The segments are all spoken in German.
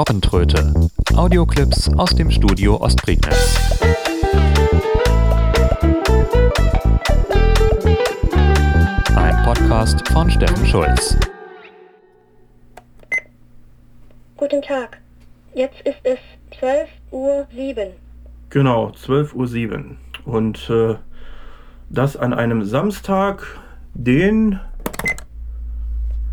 Robbentröte. Audioclips aus dem Studio Ostprignitz. Ein Podcast von Steffen Schulz. Guten Tag. Jetzt ist es 12.07 Uhr. Genau, 12.07 Uhr. Und äh, das an einem Samstag, den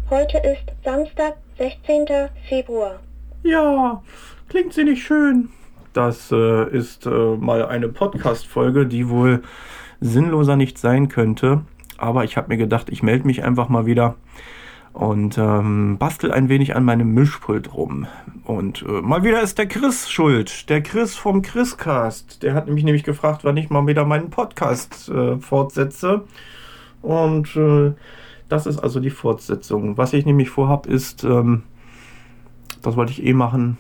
Heute ist Samstag, 16. Februar. Ja, klingt sie nicht schön. Das äh, ist äh, mal eine Podcast-Folge, die wohl sinnloser nicht sein könnte. Aber ich habe mir gedacht, ich melde mich einfach mal wieder und ähm, bastel ein wenig an meinem Mischpult rum. Und äh, mal wieder ist der Chris schuld. Der Chris vom Chriscast. Der hat mich nämlich gefragt, wann ich mal wieder meinen Podcast äh, fortsetze. Und äh, das ist also die Fortsetzung. Was ich nämlich vorhab, ist, ähm, das wollte ich eh machen,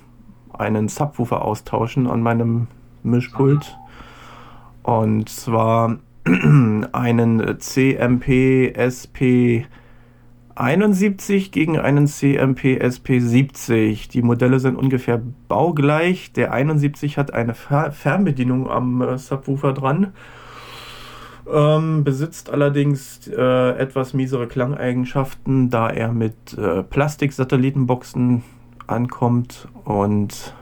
einen Subwoofer austauschen an meinem Mischpult. Und zwar einen CMP SP 71 gegen einen CMP SP 70. Die Modelle sind ungefähr baugleich. Der 71 hat eine Fernbedienung am äh, Subwoofer dran ähm, besitzt allerdings äh, etwas miesere Klangeigenschaften, da er mit äh, Plastik-Satellitenboxen ankommt und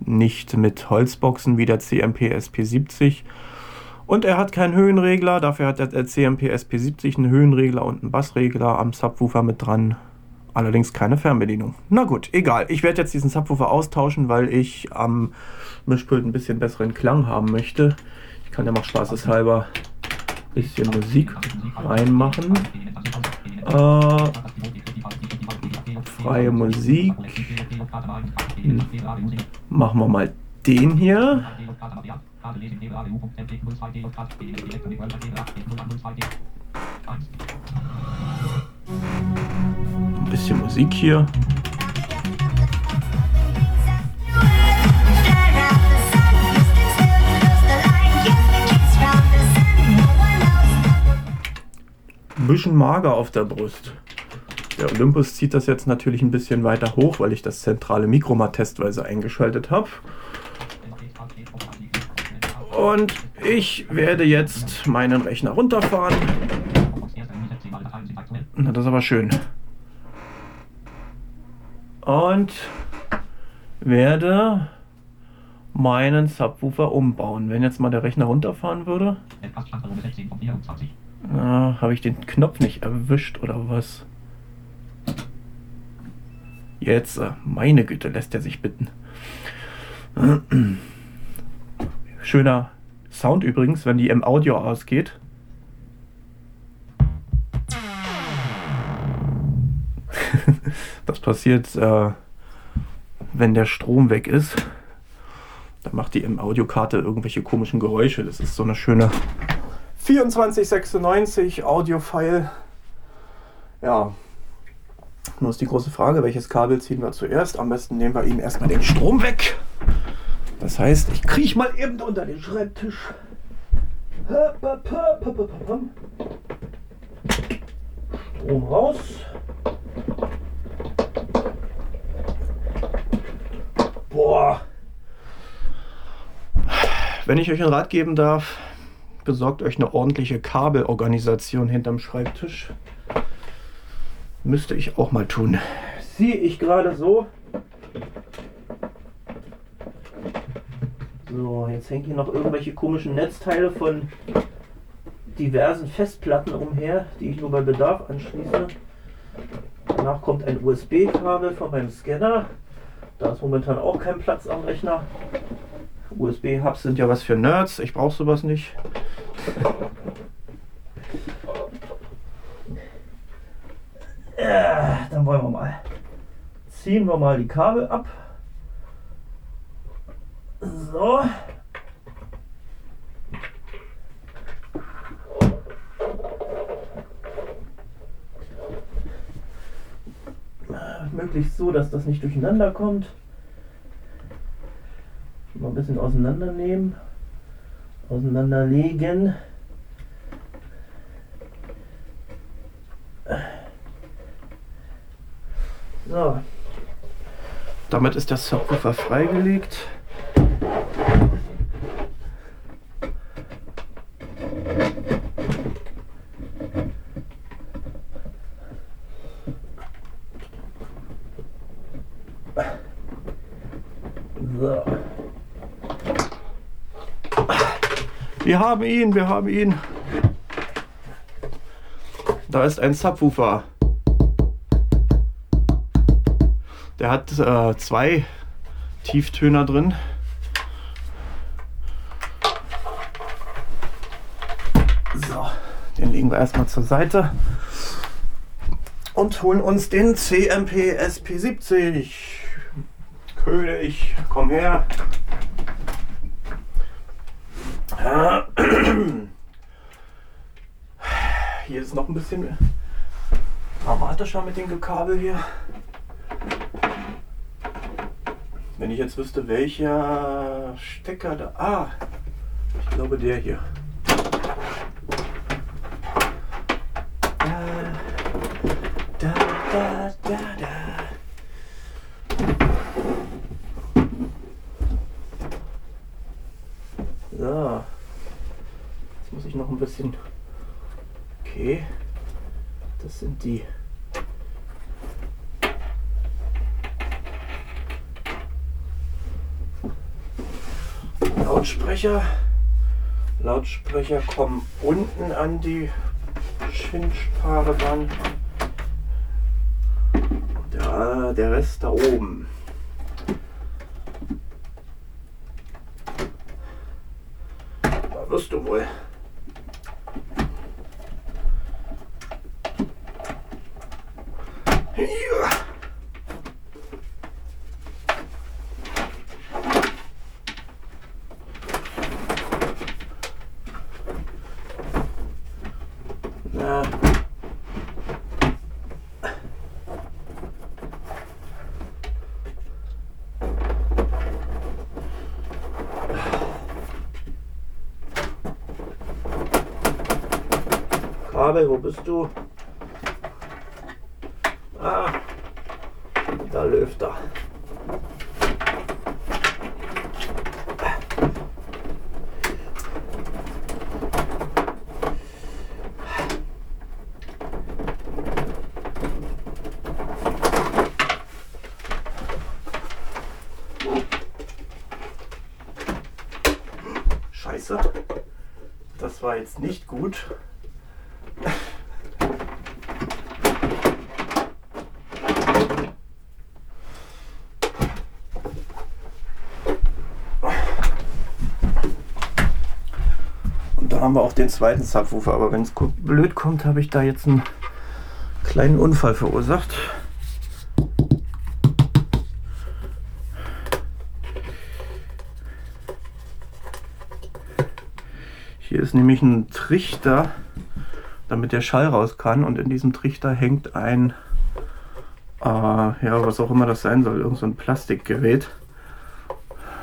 nicht mit Holzboxen wie der CMP SP70. Und er hat keinen Höhenregler, dafür hat der CMP SP70 einen Höhenregler und einen Bassregler am Subwoofer mit dran. Allerdings keine Fernbedienung. Na gut, egal. Ich werde jetzt diesen Subwoofer austauschen, weil ich am Mischpult ein bisschen besseren Klang haben möchte. Ich kann ja mal spaßeshalber bisschen Musik reinmachen. Äh, freie Musik. Machen wir mal den hier. Ein bisschen Musik hier. bisschen mager auf der Brust. Der Olympus zieht das jetzt natürlich ein bisschen weiter hoch, weil ich das zentrale Mikro mal testweise eingeschaltet habe. Und ich werde jetzt meinen Rechner runterfahren. Na, das ist aber schön. Und werde meinen Subwoofer umbauen. Wenn jetzt mal der Rechner runterfahren würde. Ah, Habe ich den Knopf nicht erwischt oder was? Jetzt, äh, meine Güte, lässt er sich bitten. Schöner Sound übrigens, wenn die im Audio ausgeht. das passiert, äh, wenn der Strom weg ist. Da macht die M-Audiokarte irgendwelche komischen Geräusche. Das ist so eine schöne 2496 Audio-File. Ja, nur ist die große Frage, welches Kabel ziehen wir zuerst? Am besten nehmen wir ihm erstmal den Strom weg. Das heißt, ich kriege mal eben unter den Schreibtisch. Strom raus. Boah. Wenn ich euch einen Rat geben darf, besorgt euch eine ordentliche Kabelorganisation hinterm Schreibtisch. Müsste ich auch mal tun. Sehe ich gerade so. So, jetzt hängen hier noch irgendwelche komischen Netzteile von diversen Festplatten umher, die ich nur bei Bedarf anschließe. Danach kommt ein USB-Kabel von meinem Scanner. Da ist momentan auch kein Platz am Rechner. USB-Hubs sind ja was für Nerds. Ich brauche sowas nicht. Ja, dann wollen wir mal. Ziehen wir mal die Kabel ab. So. Möglichst so, dass das nicht durcheinander kommt. Mal ein bisschen auseinandernehmen auseinanderlegen. So. Damit ist der Subwoofer freigelegt. So. Wir haben ihn, wir haben ihn. Da ist ein Subwoofer. Der hat äh, zwei Tieftöner drin. So, den legen wir erstmal zur Seite und holen uns den CMP SP70. König, komm her. Hier ist noch ein bisschen dramatischer mit dem Gekabel hier. Wenn ich jetzt wüsste, welcher Stecker da. Ah, ich glaube der hier. Da, da, da, da, So. Jetzt muss ich noch ein bisschen. Okay. Das sind die. Lautsprecher. Lautsprecher kommen unten an die Schinschpaare dran. Der, der Rest da oben. Da wirst du wohl. Kabel, wo bist du? Ah, da läuft er. Scheiße. Das war jetzt nicht gut. Haben wir auch den zweiten Subwoofer. Aber wenn es blöd kommt, habe ich da jetzt einen kleinen Unfall verursacht. Hier ist nämlich ein Trichter, damit der Schall raus kann. Und in diesem Trichter hängt ein, äh, ja, was auch immer das sein soll, irgend so ein Plastikgerät,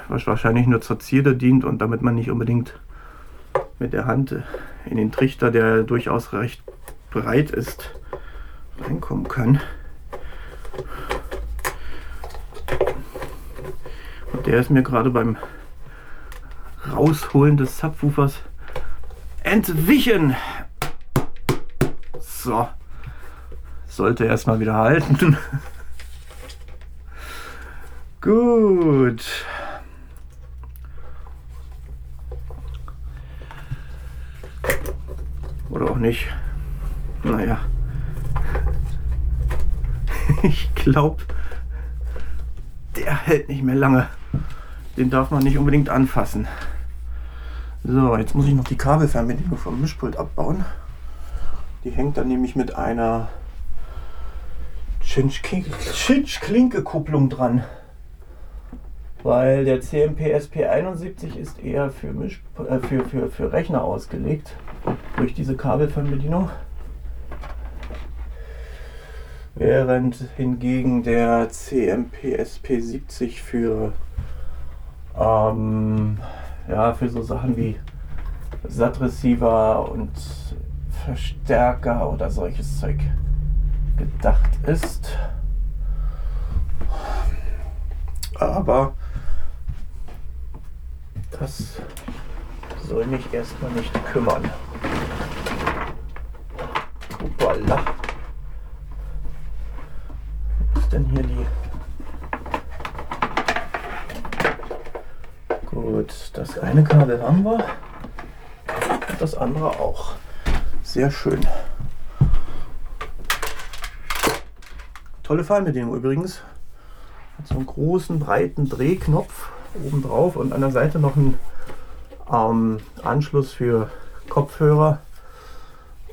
was wahrscheinlich nur zur Zierde dient und damit man nicht unbedingt mit der Hand in den Trichter, der durchaus recht breit ist, reinkommen kann. Und der ist mir gerade beim Rausholen des Subwoofers entwichen. So. Sollte erstmal wieder halten. Gut. Oder auch nicht. Naja. Ich glaube, der hält nicht mehr lange. Den darf man nicht unbedingt anfassen. So, jetzt muss ich noch die Kabelfernbedienung vom Mischpult abbauen. Die hängt dann nämlich mit einer Cinch-Klinke-Kupplung dran. Weil der CMP SP71 ist eher für, Misch äh, für, für, für Rechner ausgelegt. Durch diese Kabelfernbedienung. Während hingegen der CMP SP70 für ähm, ja, für so Sachen wie SAT-Receiver und Verstärker oder solches Zeug gedacht ist. Aber das soll mich erstmal nicht kümmern. Hoppala. Was ist denn hier die... Gut, das eine Kabel haben wir. Das andere auch. Sehr schön. Tolle Fallbedienung übrigens. Hat so einen großen, breiten Drehknopf oben drauf und an der Seite noch einen ähm, Anschluss für Kopfhörer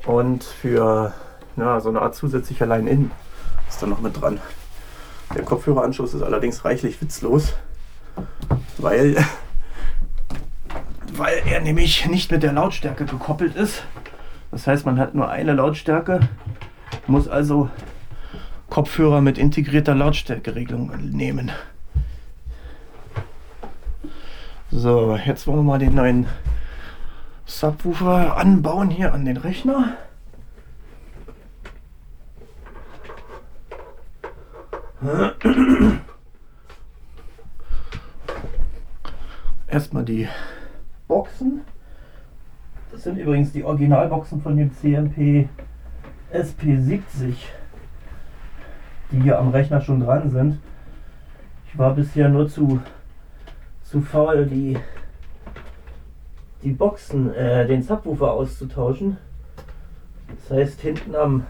und für ja, so eine Art zusätzlicher Line-In ist da noch mit dran. Der Kopfhöreranschluss ist allerdings reichlich witzlos, weil, weil er nämlich nicht mit der Lautstärke gekoppelt ist. Das heißt, man hat nur eine Lautstärke, muss also Kopfhörer mit integrierter Lautstärkeregelung nehmen. So, jetzt wollen wir mal den neuen Subwoofer anbauen hier an den Rechner. Erstmal die Boxen. Das sind übrigens die Originalboxen von dem CMP SP70, die hier am Rechner schon dran sind. Ich war bisher nur zu, zu faul, die, die Boxen, äh, den Subwoofer auszutauschen. Das heißt, hinten am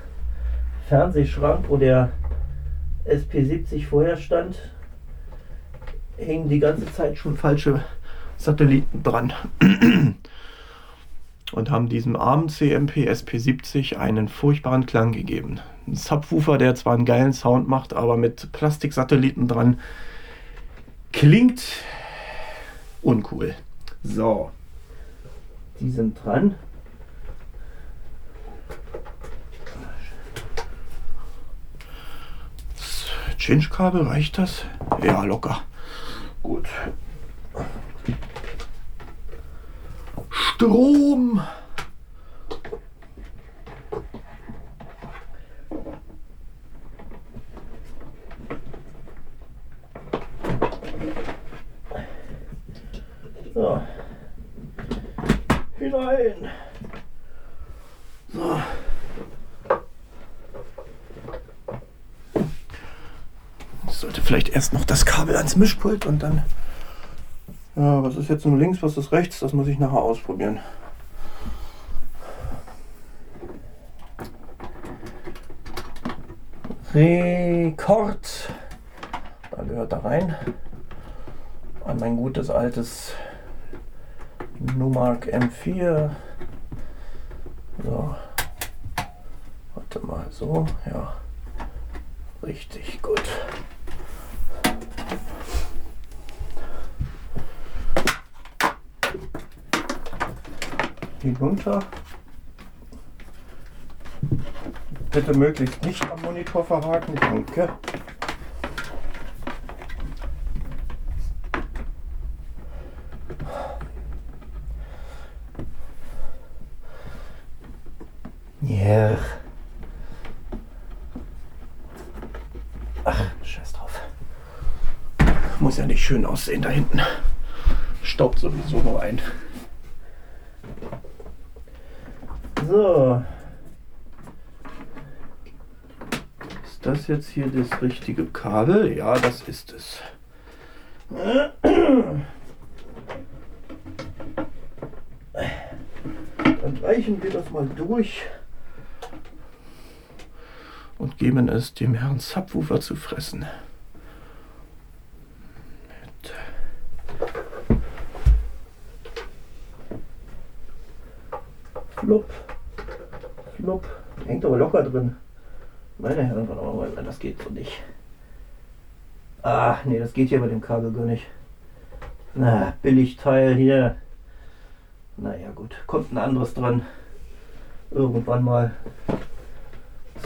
Fernsehschrank, wo der SP70 vorher stand, hängen die ganze Zeit schon falsche Satelliten dran und haben diesem armen CMP SP70 einen furchtbaren Klang gegeben. Ein Subwoofer, der zwar einen geilen Sound macht, aber mit Plastiksatelliten dran, klingt uncool. So, die sind dran. Change-Kabel, reicht das? Ja, locker. Gut. Strom. So. Hinein. So. Ich sollte vielleicht erst noch das Kabel ans Mischpult und dann. Ja, was ist jetzt nun links, was ist rechts? Das muss ich nachher ausprobieren. Rekord. Da gehört da rein. An mein gutes altes Numark M4. So. Warte mal, so, ja. Richtig gut. Hinunter. Bitte möglichst nicht am Monitor verhaken, danke. Ja. Ach, scheiß drauf. Muss ja nicht schön aussehen da hinten. Staubt sowieso nur ein. So. Ist das jetzt hier das richtige Kabel? Ja, das ist es. Dann reichen wir das mal durch und geben es dem Herrn Subwoofer zu fressen. Mit Flupp, flupp. Hängt aber locker drin. Meine Herren von Augen, das geht so nicht. Ah, nee, das geht hier mit dem Kabel gar nicht. Na, Billigteil hier. Naja, gut. Kommt ein anderes dran. Irgendwann mal.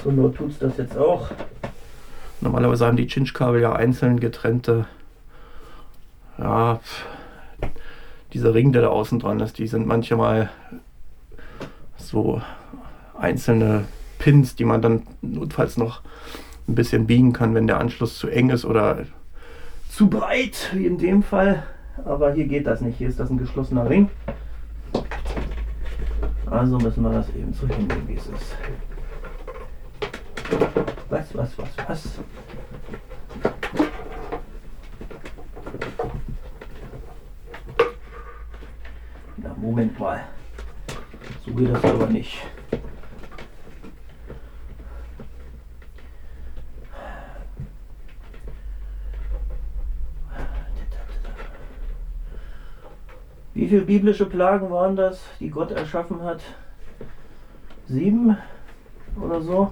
So nur tut's das jetzt auch. Normalerweise haben die Chinch-Kabel ja einzeln getrennte. Ja, pff, dieser Ring, der da außen dran ist, die sind manchmal so einzelne Pins, die man dann notfalls noch ein bisschen biegen kann, wenn der Anschluss zu eng ist oder zu breit, wie in dem Fall. Aber hier geht das nicht. Hier ist das ein geschlossener Ring. Also müssen wir das eben so hinnehmen, wie es ist. Was, was, was, was? Na, Moment mal. So geht das aber nicht. Wie viele biblische Plagen waren das, die Gott erschaffen hat? Sieben oder so?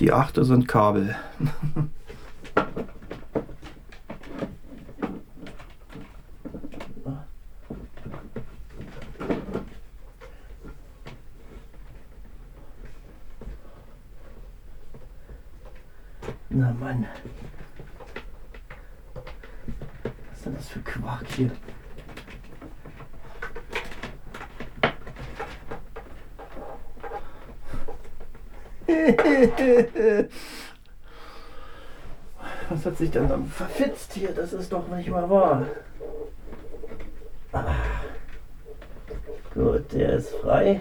Die achte sind Kabel. Na Mann. Was ist denn das für Quark hier? Was hat sich denn dann verfitzt hier? Das ist doch nicht mal wahr. Ah. Gut, der ist frei.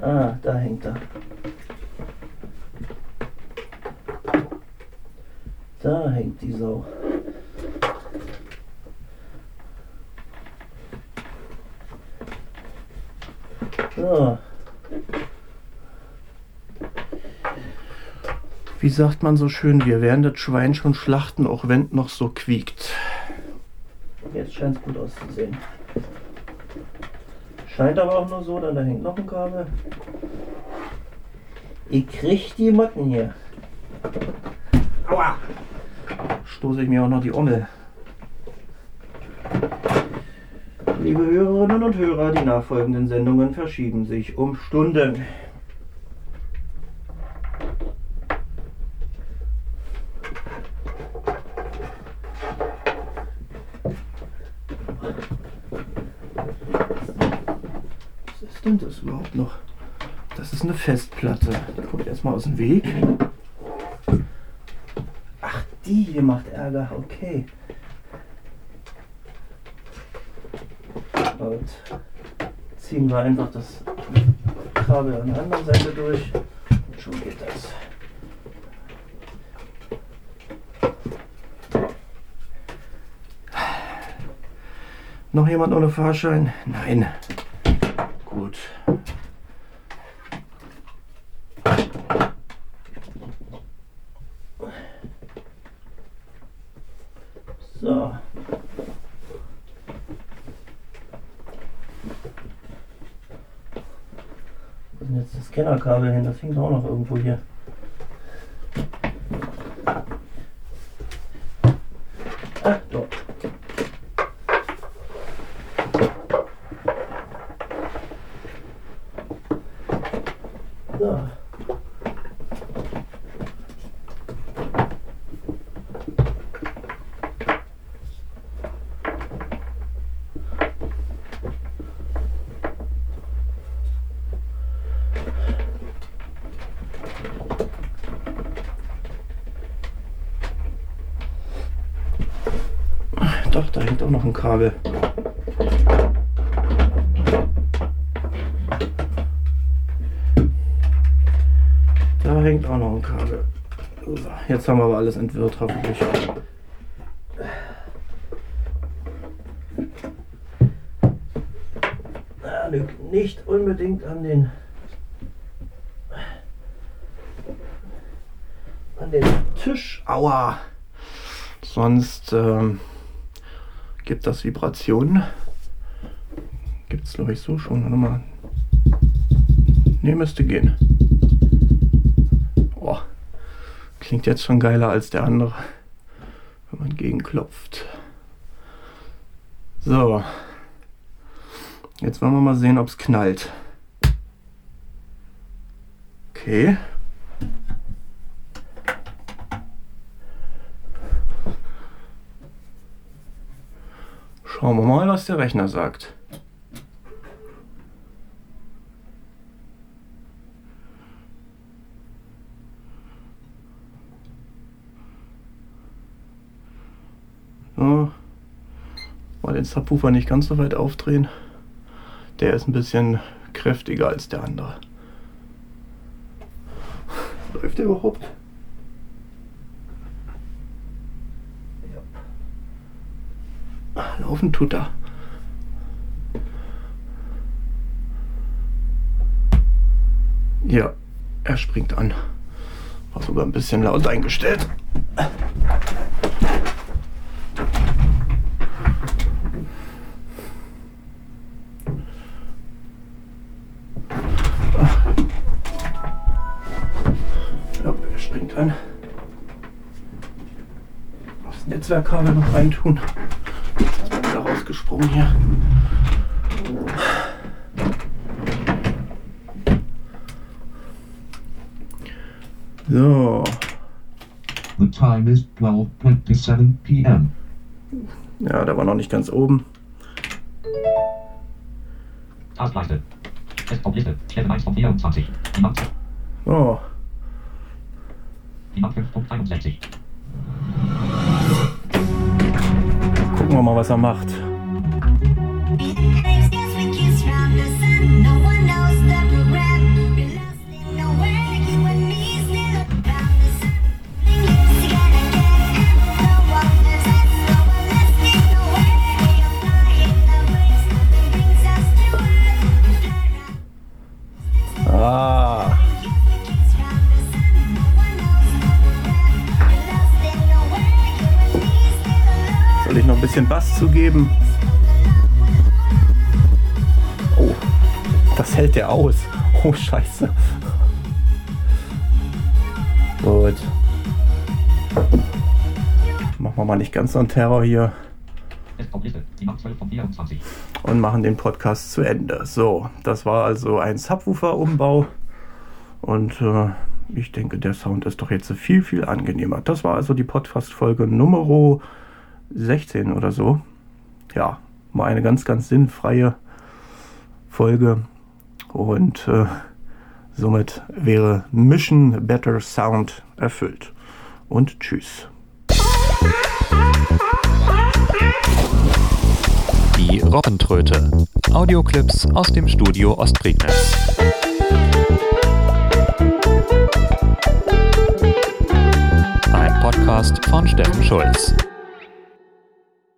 Ah, da hängt er. Da hängt die Sau. So. Wie sagt man so schön, wir werden das Schwein schon schlachten, auch wenn es noch so quiekt. Jetzt scheint es gut auszusehen. Scheint aber auch nur so, denn da hängt noch ein Kabel. Ich krieg die Motten hier. Aua! Stoße ich mir auch noch die Ommel. Liebe Hörerinnen und Hörer, die nachfolgenden Sendungen verschieben sich um Stunden. Was ist denn überhaupt noch? Das ist eine Festplatte. Die kommt erstmal aus dem Weg. Ach, die hier macht Ärger. Okay. Und ziehen wir einfach das Kabel an der anderen Seite durch. Und schon geht das. Noch jemand ohne Fahrschein? Nein. Gut. So. Wo ist denn Scannerkabel hin? Das hängt auch noch irgendwo hier. Ah, dort. So. Doch, ein Kabel. Da hängt auch noch ein Kabel. Jetzt haben wir aber alles entwirrt, hoffentlich. Liegt nicht unbedingt an den an den Tisch. Aua! Sonst ähm, gibt das Vibrationen. Gibt es glaube ich so schon. Warte. Ne, müsste gehen. Oh, klingt jetzt schon geiler als der andere, wenn man gegenklopft. So. Jetzt wollen wir mal sehen, ob es knallt. Okay. Schauen wir mal, was der Rechner sagt. Ja, mal den Subwoofer nicht ganz so weit aufdrehen. Der ist ein bisschen kräftiger als der andere. Läuft der überhaupt? Ja. Laufen tut er. Ja, er springt an. War sogar ein bisschen laut eingestellt. Er Netzwerkkabel noch reintun. Ist rausgesprungen hier. So, The time is 12:27 p.m. ja, der war noch nicht ganz oben. Taskleiste. Desktop-Liste. Stelle 1 von 24. Niemand. So, Niemand 5.61. gucken wir mal, was er macht. Hält der aus. Oh, scheiße. Gut. Machen wir mal nicht ganz so einen Terror hier Desktop-Liste. Niemand 12 von 24. und machen den Podcast zu Ende. So, das war also ein Subwoofer-Umbau und äh, ich denke, der Sound ist doch jetzt viel, viel angenehmer. Das war also die Podcast-Folge Nummer 16 oder so. Ja, mal eine ganz, ganz sinnfreie Folge und äh, somit wäre Mission Better Sound erfüllt. Und tschüss. Die Robbentröte. Audioclips aus dem Studio Ostprignitz. Ein Podcast von Steffen Schulz.